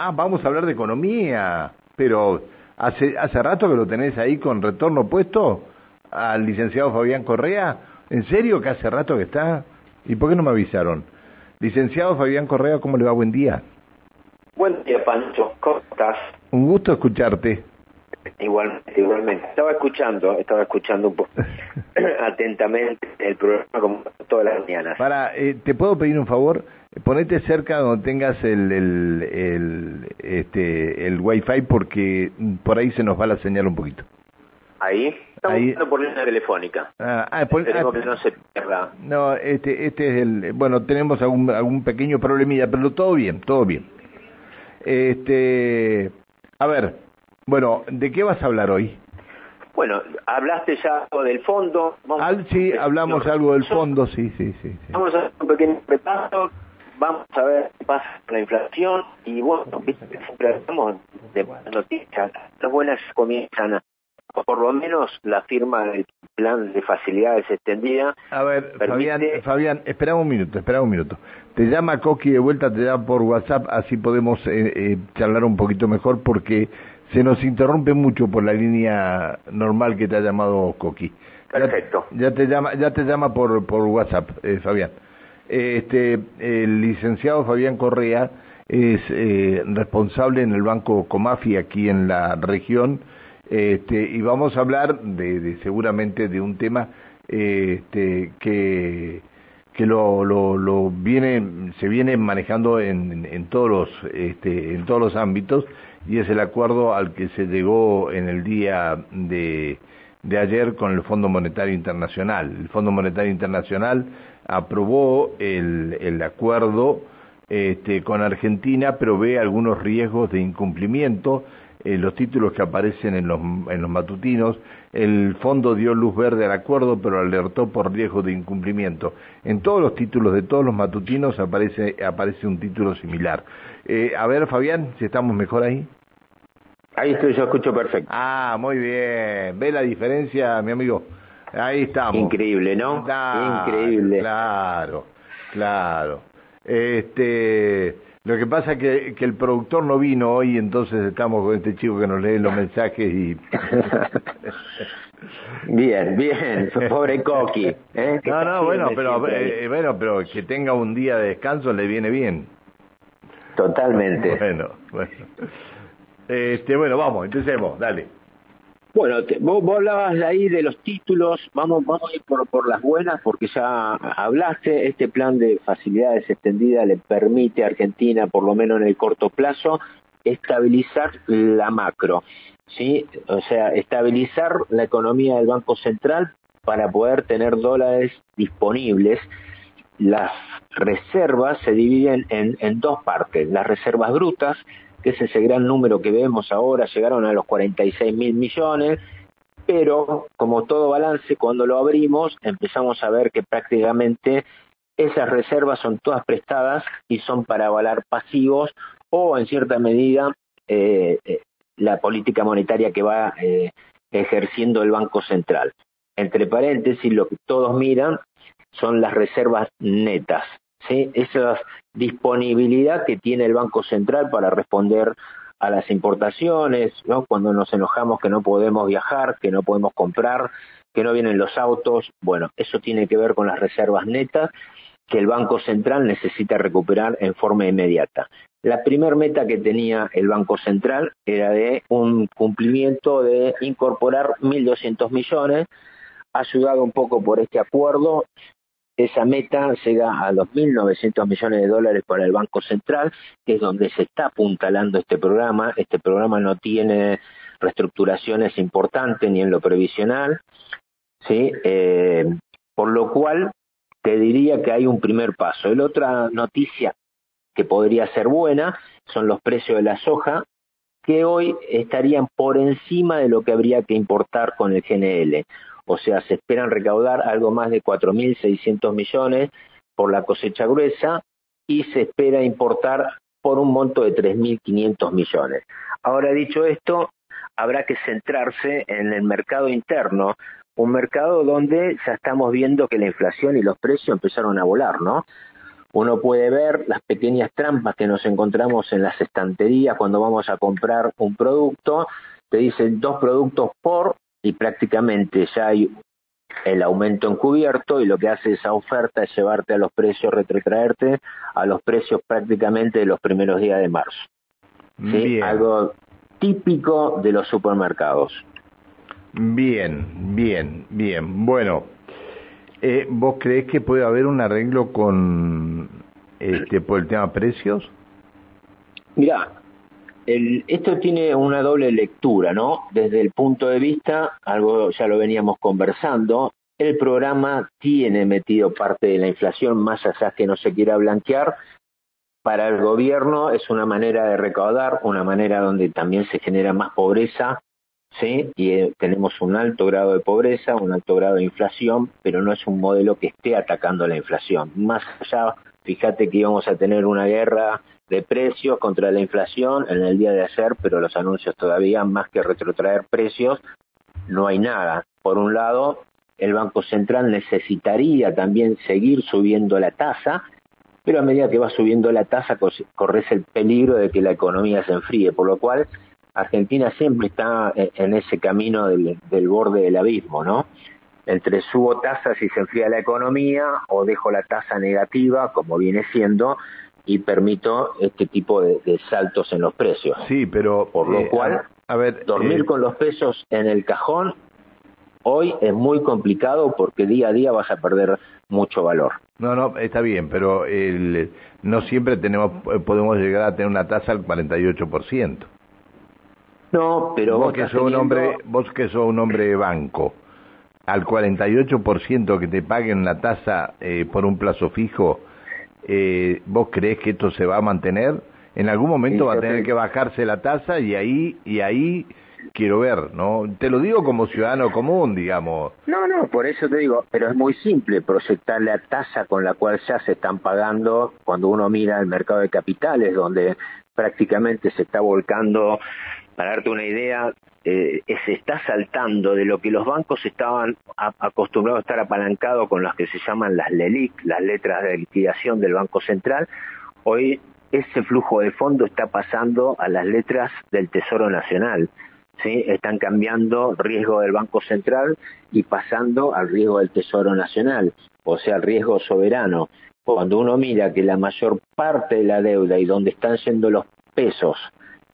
ah, vamos a hablar de economía, pero hace, hace rato que lo tenés ahí con retorno puesto al licenciado Fabián Correa. ¿En serio que hace rato que está? ¿Y por qué no me avisaron? Licenciado Fabián Correa, ¿cómo le va? Buen día. Buen día, Pancho. ¿Cómo estás? Un gusto escucharte. Igualmente, igualmente. Estaba escuchando, estaba escuchando un poco atentamente el programa como todas las mañanas. Para, eh, ¿te puedo pedir un favor? Ponete cerca donde tengas el, el, el, este, el wifi porque por ahí se nos va la señal un poquito. Ahí estamos Ahí. por línea telefónica. Ah, ah, Esperemos ah, que no se pierda. No, este, este es el, bueno, tenemos algún, algún pequeño problemilla, pero todo bien, todo bien. Este, a ver, bueno, ¿de qué vas a hablar hoy? Bueno, hablaste ya del fondo. Vamos Al, sí, hablamos algo del fondo, sí, sí, sí. sí. Vamos a hacer un pequeño repaso. Vamos a ver qué pasa con la inflación. Y bueno, siempre hablamos de buenas noticias. Las buenas comienzan a, por lo menos la firma del plan de facilidades extendida. A ver, Permite- Fabián, Fabián, espera un minuto, espera un minuto. Te llama Coqui de vuelta, te llama por WhatsApp, así podemos eh, eh, charlar un poquito mejor porque se nos interrumpe mucho por la línea normal que te ha llamado Coqui. Ya- Perfecto. Ya, te llama, ya te llama por por WhatsApp, eh, Fabián. Este, el licenciado Fabián Correa es eh, responsable en el Banco Comafi aquí en la región este, y vamos a hablar de, seguramente de un tema este, que lo, lo, viene se viene manejando en, en, en todos los este, en todos los ámbitos y es el acuerdo al que se llegó en el día de de ayer con el Fondo Monetario Internacional. El Fondo Monetario Internacional aprobó el, el acuerdo este, con Argentina, pero ve algunos riesgos de incumplimiento. Eh, los títulos que aparecen en los, en los matutinos, el fondo dio luz verde al acuerdo, pero alertó por riesgo de incumplimiento. En todos los títulos de todos los matutinos aparece, aparece un título similar. Eh, a ver, Fabián, si estamos mejor ahí. Ahí estoy, yo escucho perfecto. Ah, muy bien. ¿Ve la diferencia, mi amigo? Ahí estamos. Increíble, ¿no? Claro, Increíble. Claro, claro. Este, lo que pasa es que, que el productor no vino hoy, entonces estamos con este chico que nos lee los mensajes y... Bien, bien, pobre Coqui. ¿eh? No, no, bueno, pero eh, bueno, pero que tenga un día de descanso le viene bien. Totalmente. Bueno, bueno. Este, bueno, vamos, empecemos, dale. Bueno, te- vos, hablabas de ahí de los títulos, vamos, vamos a ir por, por las buenas porque ya hablaste, este plan de facilidades extendidas le permite a Argentina, por lo menos en el corto plazo, estabilizar la macro, ¿sí? O sea, estabilizar la economía del Banco Central para poder tener dólares disponibles. Las reservas se dividen en, en dos partes, las reservas brutas, que es ese gran número que vemos ahora, llegaron a los 46 mil millones, pero como todo balance, cuando lo abrimos empezamos a ver que prácticamente esas reservas son todas prestadas y son para avalar pasivos o en cierta medida eh, eh, la política monetaria que va eh, ejerciendo el Banco Central. Entre paréntesis, lo que todos miran son las reservas netas, Esa disponibilidad que tiene el Banco Central para responder a las importaciones, ¿no? Cuando nos enojamos que no podemos viajar, que no podemos comprar, que no vienen los autos, bueno, eso tiene que ver con las reservas netas que el Banco Central necesita recuperar en forma inmediata. La primer meta que tenía el Banco Central era de un cumplimiento de incorporar 1.200 millones, ayudado un poco por este acuerdo, esa meta llega a 2.900 millones de dólares para el Banco Central, que es donde se está apuntalando este programa. Este programa no tiene reestructuraciones importantes ni en lo previsional, ¿sí? Eh, por lo cual te diría que hay un primer paso. La otra noticia que podría ser buena son los precios de la soja, que hoy estarían por encima de lo que habría que importar con el GNL. O sea, se esperan recaudar algo más de 4.600 millones por la cosecha gruesa y se espera importar por un monto de 3.500 millones. Ahora dicho esto, habrá que centrarse en el mercado interno, un mercado donde ya estamos viendo que la inflación y los precios empezaron a volar, ¿no? uno puede ver las pequeñas trampas que nos encontramos en las estanterías cuando vamos a comprar un producto. Te dicen dos productos por y prácticamente ya hay el aumento encubierto y lo que hace esa oferta es llevarte a los precios, retrotraerte a los precios prácticamente de los primeros días de marzo. ¿Sí? Algo típico de los supermercados. Bien, bien, bien. Bueno, eh, ¿vos crees que puede haber un arreglo con este por el tema precios? Mira, el, esto tiene una doble lectura, ¿no? Desde el punto de vista, algo ya lo veníamos conversando, el programa tiene metido parte de la inflación, más allá que no se quiera blanquear, para el gobierno es una manera de recaudar, una manera donde también se genera más pobreza, ¿sí? Y eh, tenemos un alto grado de pobreza, un alto grado de inflación, pero no es un modelo que esté atacando la inflación. Más allá, fíjate que íbamos a tener una guerra de precios contra la inflación en el día de ayer, pero los anuncios todavía, más que retrotraer precios, no hay nada. Por un lado, el Banco Central necesitaría también seguir subiendo la tasa, pero a medida que va subiendo la tasa corres el peligro de que la economía se enfríe, por lo cual Argentina siempre está en ese camino del, borde del abismo, ¿no? Entre subo tasas y se enfría la economía o dejo la tasa negativa, como viene siendo, y permito este tipo de, saltos en los precios. Sí, pero... Por lo eh, cual, a, ver, dormir eh, con los pesos en el cajón hoy es muy complicado porque día a día vas a perder mucho valor. No, no, está bien, pero el, no siempre tenemos podemos llegar a tener una tasa al 48%. No, pero vos, que sos un hombre, vos que sos un hombre de banco, al 48% que te paguen la tasa eh, por un plazo fijo, eh, ¿vos crees que esto se va a mantener? En algún momento va a tener que bajarse la tasa y ahí y ahí quiero ver, ¿no? Te lo digo como ciudadano común, digamos. No, no, por eso te digo, pero es muy simple proyectar la tasa con la cual ya se están pagando cuando uno mira el mercado de capitales, donde prácticamente se está volcando, para darte una idea, eh, se está saltando de lo que los bancos estaban acostumbrados a estar apalancados con las que se llaman las LELIC, las letras de liquidación del Banco Central, hoy ese flujo de fondo está pasando a las letras del Tesoro Nacional. ¿sí? están cambiando riesgo del Banco Central y pasando al riesgo del Tesoro Nacional, o sea, al riesgo soberano. Cuando uno mira que la mayor parte de la deuda y donde están yendo los pesos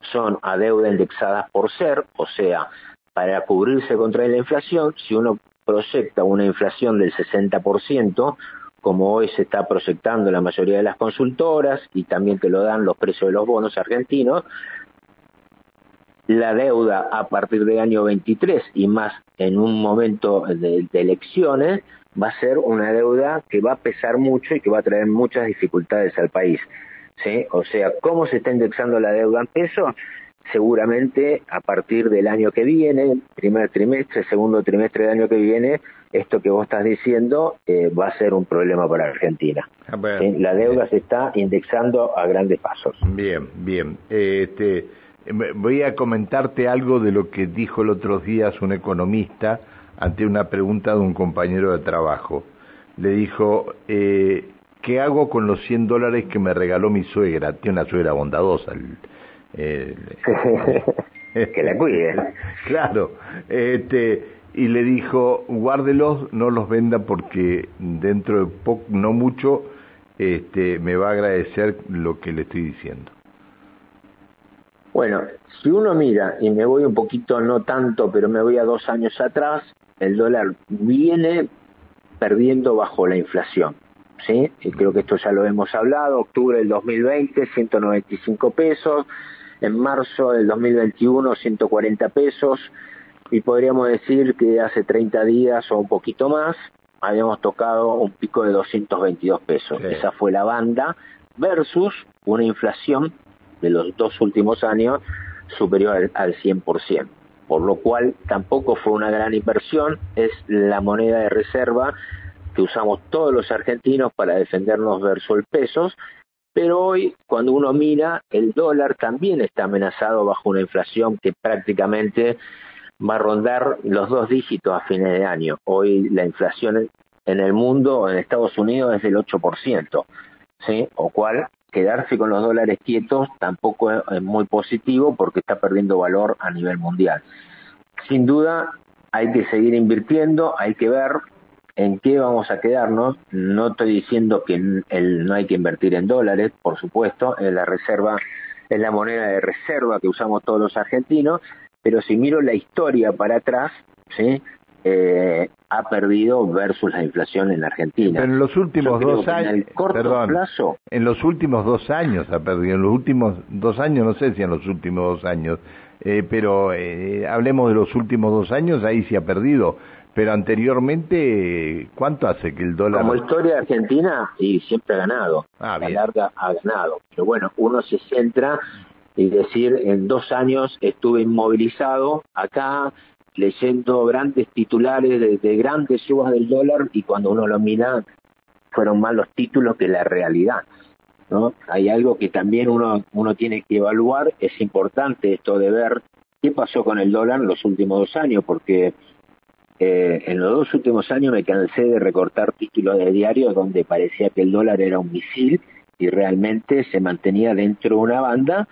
son a deuda indexada por ser, o sea, para cubrirse contra la inflación, si uno proyecta una inflación del 60%, como hoy se está proyectando la mayoría de las consultoras y también te lo dan los precios de los bonos argentinos, la deuda a partir del año 23 y más en un momento de, elecciones va a ser una deuda que va a pesar mucho y que va a traer muchas dificultades al país. ¿Sí? O sea, ¿cómo se está indexando la deuda en peso? Seguramente a partir del año que viene, primer trimestre, segundo trimestre del año que viene, esto que vos estás diciendo eh, va a ser un problema para Argentina. Ah, la deuda se está indexando a grandes pasos. Bien, bien. Este Voy a comentarte algo de lo que dijo el otro día un economista ante una pregunta de un compañero de trabajo. Le dijo, eh, ¿qué hago con los 100 dólares que me regaló mi suegra? Tiene una suegra bondadosa. que la cuide. claro. Este, y le dijo, guárdelos, no los venda porque dentro de poco, no mucho, este, me va a agradecer lo que le estoy diciendo. Bueno, si uno mira, y me voy un poquito, no tanto, pero me voy a dos años atrás, el dólar viene perdiendo bajo la inflación. ¿Sí? Y creo que esto ya lo hemos hablado, octubre del 2020, 195 pesos, en marzo del 2021, 140 pesos, y podríamos decir que hace 30 días o un poquito más, habíamos tocado un pico de 222 pesos. Esa fue la banda versus una inflación de los dos últimos años superior al, 100%, por lo cual tampoco fue una gran inversión, es la moneda de reserva que usamos todos los argentinos para defendernos versus el peso, pero hoy cuando uno mira el dólar también está amenazado bajo una inflación que prácticamente va a rondar los dos dígitos a fines de año. Hoy la inflación en el mundo, en Estados Unidos, es del 8%. ¿sí? O cual quedarse con los dólares quietos tampoco es muy positivo porque está perdiendo valor a nivel mundial. Sin duda hay que seguir invirtiendo, hay que ver en qué vamos a quedarnos. No estoy diciendo que no hay que invertir en dólares, por supuesto, en la reserva, es la moneda de reserva que usamos todos los argentinos, pero si miro la historia para atrás, ¿sí? Eh, ha perdido versus la inflación en Argentina. Pero en los últimos dos años, en el corto plazo, en los últimos dos años ha perdido, en los últimos dos años, no sé si en los últimos dos años, eh, pero eh, hablemos de los últimos dos años, ahí sí ha perdido. Pero anteriormente, ¿cuánto hace que el dólar...? Como historia de Argentina, y siempre ha ganado. Ah, la larga ha ganado. Pero bueno, uno se centra y decir, en dos años estuve inmovilizado acá, leyendo grandes titulares de, grandes subas del dólar y cuando uno lo mira fueron más los títulos que la realidad. ¿no? Hay algo que también uno, uno tiene que evaluar, es importante esto de ver qué pasó con el dólar en los últimos dos años, porque eh, en los dos últimos años me cansé de recortar títulos de diario donde parecía que el dólar era un misil y realmente se mantenía dentro de una banda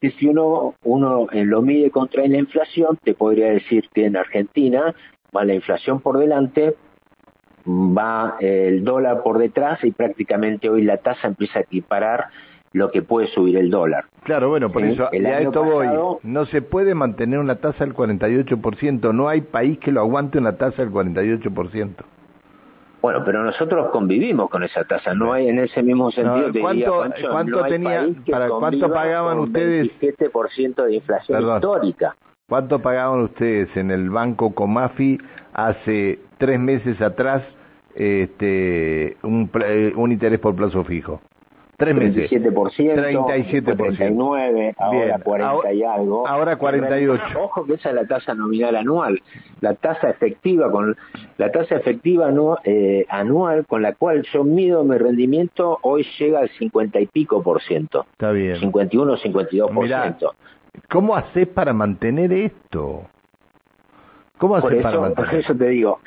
que si uno, uno eh, lo mide contra la inflación, te podría decir que en Argentina va la inflación por delante, va el dólar por detrás y prácticamente hoy la tasa empieza a equiparar lo que puede subir el dólar. Claro, bueno, por eso a esto voy. No se puede mantener una tasa del 48%, no hay país que lo aguante una tasa del 48%. Bueno, pero nosotros convivimos con esa tasa, no hay en ese mismo sentido. ¿Cuánto, ¿cuánto tenía, para cuánto pagaban ustedes? 27% de inflación histórica. ¿Cuánto pagaban ustedes en el banco Comafi hace tres meses atrás este, un, eh, un interés por plazo fijo? Tres meses. 37%, 39, ahora 40 y algo. Ahora 48. Ojo que esa es la tasa nominal anual. La tasa efectiva con la tasa efectiva no, eh, anual con la cual yo mido mi rendimiento hoy llega al 50 y pico por ciento. Está bien. 51, 52 por ciento. ¿Cómo haces para mantener esto? ¿Cómo haces para mantener? Por eso te digo,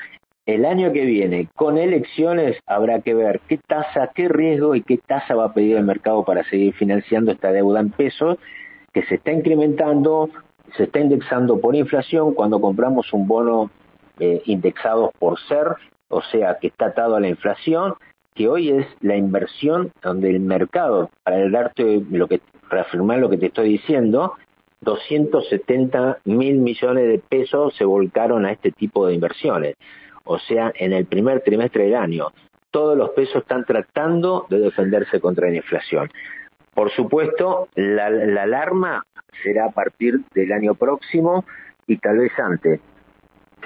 el año que viene, con elecciones, habrá que ver qué tasa, qué riesgo y qué tasa va a pedir el mercado para seguir financiando esta deuda en pesos que se está incrementando, se está indexando por inflación cuando compramos un bono eh, indexado por ser, o sea, que está atado a la inflación, que hoy es la inversión donde el mercado, para darte lo que, reafirmar lo que te estoy diciendo, 270 mil millones de pesos se volcaron a este tipo de inversiones o sea, en el primer trimestre del año. Todos los pesos están tratando de defenderse contra la inflación. Por supuesto, la, alarma será a partir del año próximo y tal vez antes.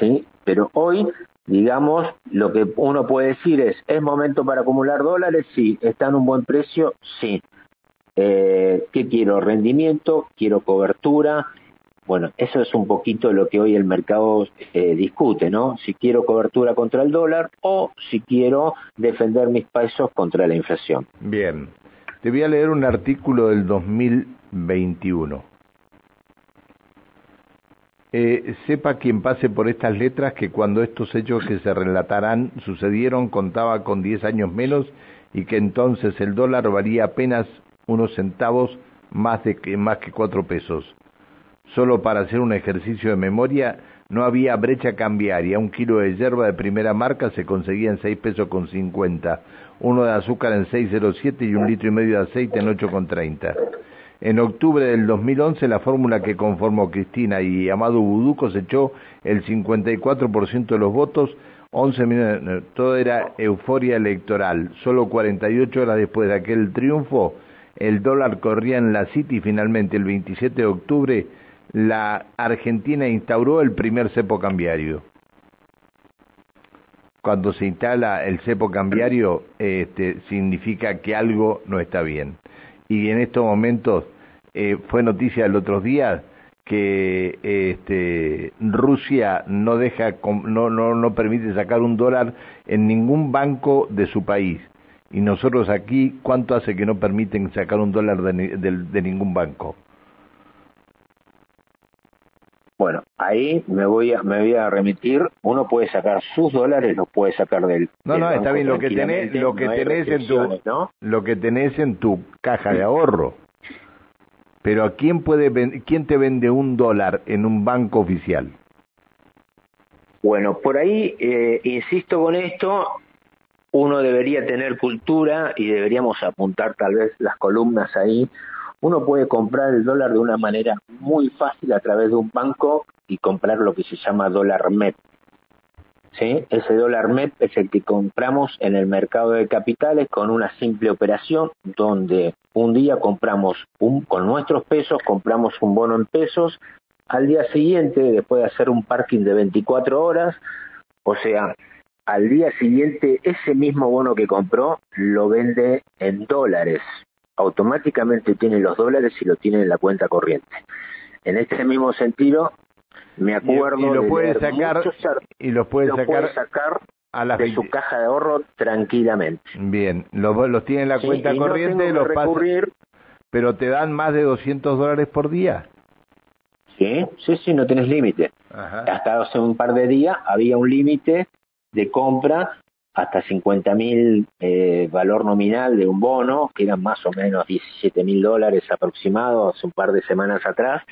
¿sí? Pero hoy, digamos, lo que uno puede decir es, ¿es momento para acumular dólares? Sí. ¿Está en un buen precio? Sí. Eh, ¿Qué quiero? Rendimiento, quiero cobertura, bueno, eso es un poquito lo que hoy el mercado eh, discute, ¿no? Si quiero cobertura contra el dólar o si quiero defender mis pesos contra la inflación. Bien, te voy a leer un artículo del 2021. Eh, sepa quien pase por estas letras que cuando estos hechos que se relatarán sucedieron contaba con 10 años menos y que entonces el dólar valía apenas unos centavos más, de que, más que cuatro pesos Solo para hacer un ejercicio de memoria, no había brecha cambiaria. Un kilo de hierba de primera marca se conseguía en 6 pesos con 50, uno de azúcar en 6,07 y un litro y medio de aceite en 8,30. En octubre del 2011, la fórmula que conformó Cristina y Amado Vudú cosechó el 54% de los votos, 11 millones, todo era euforia electoral. Solo 48 horas después de aquel triunfo, el dólar corría en la City y finalmente el 27 de octubre la Argentina instauró el primer cepo cambiario. Cuando se instala el cepo cambiario, este, significa que algo no está bien. Y en estos momentos eh, fue noticia el otro día que este, Rusia no deja, no, no, no permite sacar un dólar en ningún banco de su país. Y nosotros aquí, ¿cuánto hace que no permiten sacar un dólar de ningún banco? Bueno, ahí me voy a me voy a remitir. Uno puede sacar sus dólares, los puede sacar del. No, no, está bien. Lo que tenés, lo que tenés en tu, lo que tenés en tu caja de ahorro. Pero ¿a quién puede quién te vende un dólar en un banco oficial? Bueno, por ahí eh, insisto con esto. Uno debería tener cultura y deberíamos apuntar tal vez las columnas ahí uno puede comprar el dólar de una manera muy fácil a través de un banco y comprar lo que se llama dólar MEP. Ese dólar MEP es el que compramos en el mercado de capitales con una simple operación donde un día compramos un, con nuestros pesos, compramos un bono en pesos, al día siguiente, después de hacer un parking de 24 horas, o sea, al día siguiente ese mismo bono que compró lo vende en dólares automáticamente tiene los dólares y lo tiene en la cuenta corriente. En este mismo sentido, me acuerdo y, lo puede sacar y lo puede sacar, a la de su caja de ahorro tranquilamente. Bien, los, los tiene en la cuenta corriente, los recurrir, pero te dan más de 200 dólares por día. Sí, sí, sí, no tienes límite. Hasta hace un par de días había un límite de compra hasta 50 mil eh, valor nominal de un bono, que eran más o menos 17 mil dólares aproximados hace un par de semanas atrás,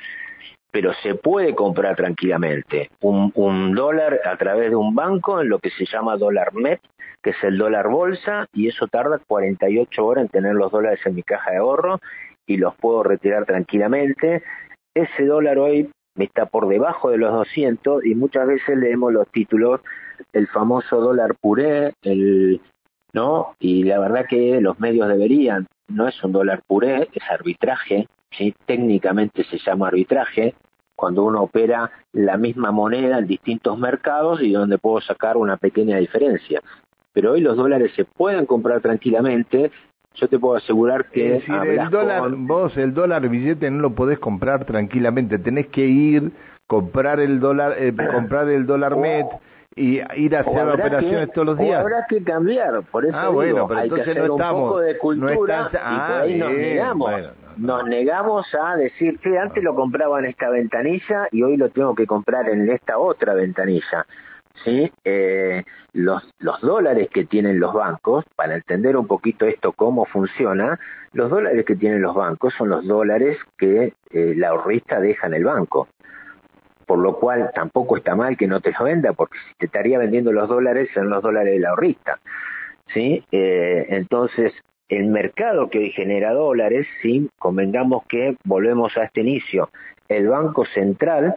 pero se puede comprar tranquilamente un, un dólar a través de un banco en lo que se llama dólar MEP, que es el dólar bolsa, y eso tarda 48 horas en tener los dólares en mi caja de ahorro y los puedo retirar tranquilamente. Ese dólar hoy está por debajo de los 200 y muchas veces leemos los títulos el famoso dólar puré, el ¿no? Y la verdad que los medios deberían, no es un dólar puré, es arbitraje, ¿sí? técnicamente se llama arbitraje, cuando uno opera la misma moneda en distintos mercados y donde puedo sacar una pequeña diferencia. Pero hoy los dólares se pueden comprar tranquilamente. Yo te puedo asegurar que el dólar, vos el dólar billete no lo podés comprar tranquilamente. Tenés que ir comprar el dólar, eh, comprar el dólar MET y ir a hacer operaciones todos los días. habrá que cambiar, por eso ah, bueno, pero hay que hacer un poco de cultura y por ah, ahí nos negamos. Nos negamos a decir que antes lo compraba en esta ventanilla y hoy lo tengo que comprar en esta otra ventanilla. ¿sí? Eh, los, los dólares que tienen los bancos, para entender un poquito esto cómo funciona, los dólares que tienen los bancos son los dólares que eh, la ahorrista deja en el banco por lo cual tampoco está mal que no te lo venda, porque si te estaría vendiendo los dólares son los dólares del ahorrista. ¿sí? Eh, entonces, el mercado que hoy genera dólares, ¿sí? convengamos que volvemos a este inicio, el Banco Central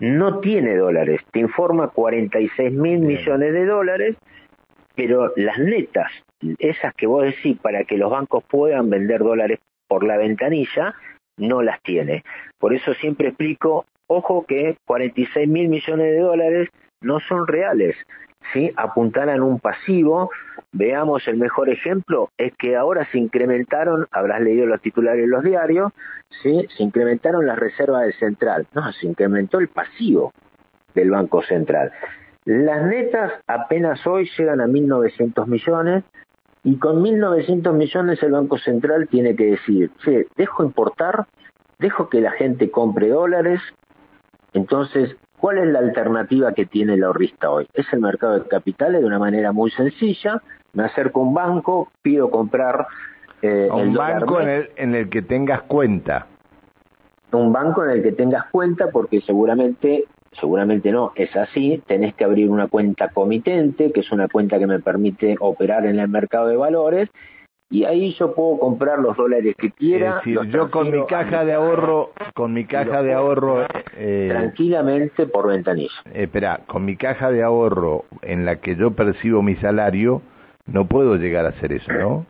no tiene dólares, te informa 46 mil millones de dólares, pero las netas, esas que vos decís para que los bancos puedan vender dólares por la ventanilla, no las tiene. Por eso siempre explico Ojo que 46 mil millones de dólares no son reales, ¿sí? apuntaran un pasivo. Veamos el mejor ejemplo, es que ahora se incrementaron, habrás leído los titulares de los diarios, ¿sí? se incrementaron las reservas del central. No, se incrementó el pasivo del Banco Central. Las netas apenas hoy llegan a 1.900 millones y con 1.900 millones el Banco Central tiene que decir, che, dejo importar, dejo que la gente compre dólares, entonces, ¿cuál es la alternativa que tiene el ahorrista hoy? Es el mercado de capitales de una manera muy sencilla. Me acerco a un banco, pido comprar eh, un banco en el, en el que tengas cuenta. Un banco en el que tengas cuenta porque seguramente seguramente no, es así, tenés que abrir una cuenta comitente, que es una cuenta que me permite operar en el mercado de valores, y ahí yo puedo comprar los dólares que quiera. yo con mi caja de ahorro, con mi caja de ahorro eh, tranquilamente por ventanilla. Eh, espera, con mi caja de ahorro en la que yo percibo mi salario, no puedo llegar a hacer eso, ¿no?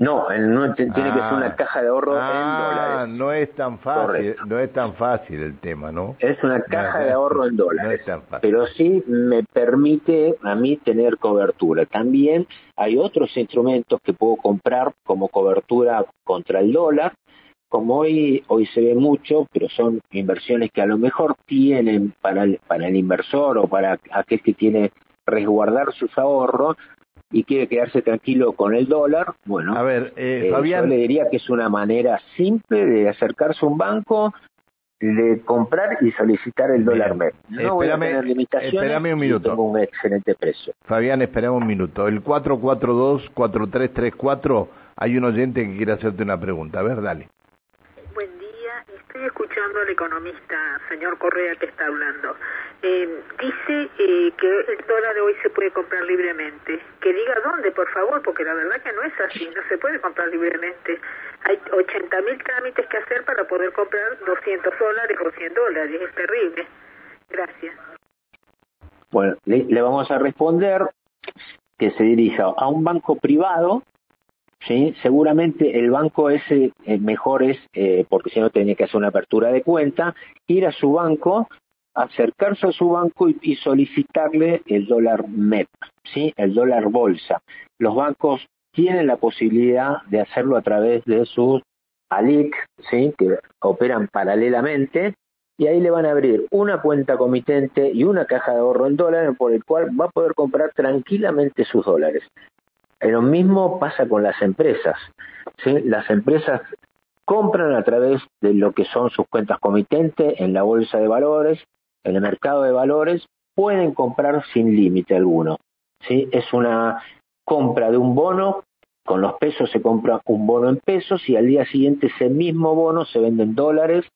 No, no tiene que ser una ah. caja de ahorro en ah, dólares. no es tan fácil, no es tan fácil el tema, ¿no? Es una caja de ahorro en dólares, pero sí me permite a mí tener cobertura. También hay otros instrumentos que puedo comprar como cobertura contra el dólar, como hoy hoy se ve mucho, pero son inversiones que a lo mejor tienen para el, para el inversor o para aquel que tiene resguardar sus ahorros, y quiere quedarse tranquilo con el dólar, bueno, a ver, eh, eh yo le diría que es una manera simple de acercarse a un banco de comprar y solicitar el dólar MEP. No voy a tener limitaciones un minuto. tengo un excelente precio. Fabián, esperamos un minuto. El 442-4334, hay un oyente que quiere hacerte una pregunta. A ver, dale. Estoy escuchando al economista, señor Correa, que está hablando. Eh, dice eh, que el dólar de hoy se puede comprar libremente. Que diga dónde, por favor, porque la verdad que no es así, no se puede comprar libremente. Hay 80 mil trámites que hacer para poder comprar 200 dólares o 100 dólares, es terrible. Gracias. Bueno, le, vamos a responder que se dirija a un banco privado ¿sí? seguramente el banco ese eh, mejor es, eh, porque si no tenía que hacer una apertura de cuenta, ir a su banco acercarse a su banco y, solicitarle el dólar MEP, ¿sí? el dólar bolsa. Los bancos tienen la posibilidad de hacerlo a través de sus ALIC, ¿sí? que operan paralelamente, y ahí le van a abrir una cuenta comitente y una caja de ahorro en dólares por el cual va a poder comprar tranquilamente sus dólares. Lo mismo pasa con las empresas. Las empresas compran a través de lo que son sus cuentas comitentes en la bolsa de valores en el mercado de valores pueden comprar sin límite alguno. ¿sí? Es una compra de un bono, con los pesos se compra un bono en pesos y al día siguiente ese mismo bono se vende en dólares,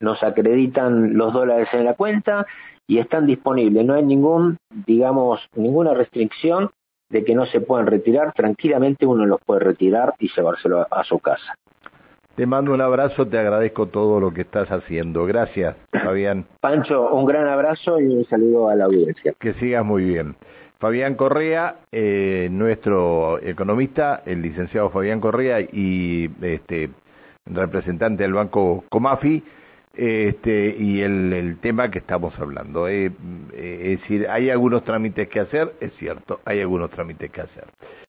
nos acreditan los dólares en la cuenta y están disponibles. No hay ningún, digamos, ninguna restricción de que no se puedan retirar. Tranquilamente uno los puede retirar y llevárselo a su casa. Te mando un abrazo, te agradezco todo lo que estás haciendo. Gracias, Fabián. Pancho, un gran abrazo y un saludo a la audiencia. Que sigas muy bien. Fabián Correa, eh, nuestro economista, el licenciado Fabián Correa y este representante del banco Comafi, este, y el, tema que estamos hablando. Eh, eh, es decir, hay algunos trámites que hacer, es cierto, hay algunos trámites que hacer.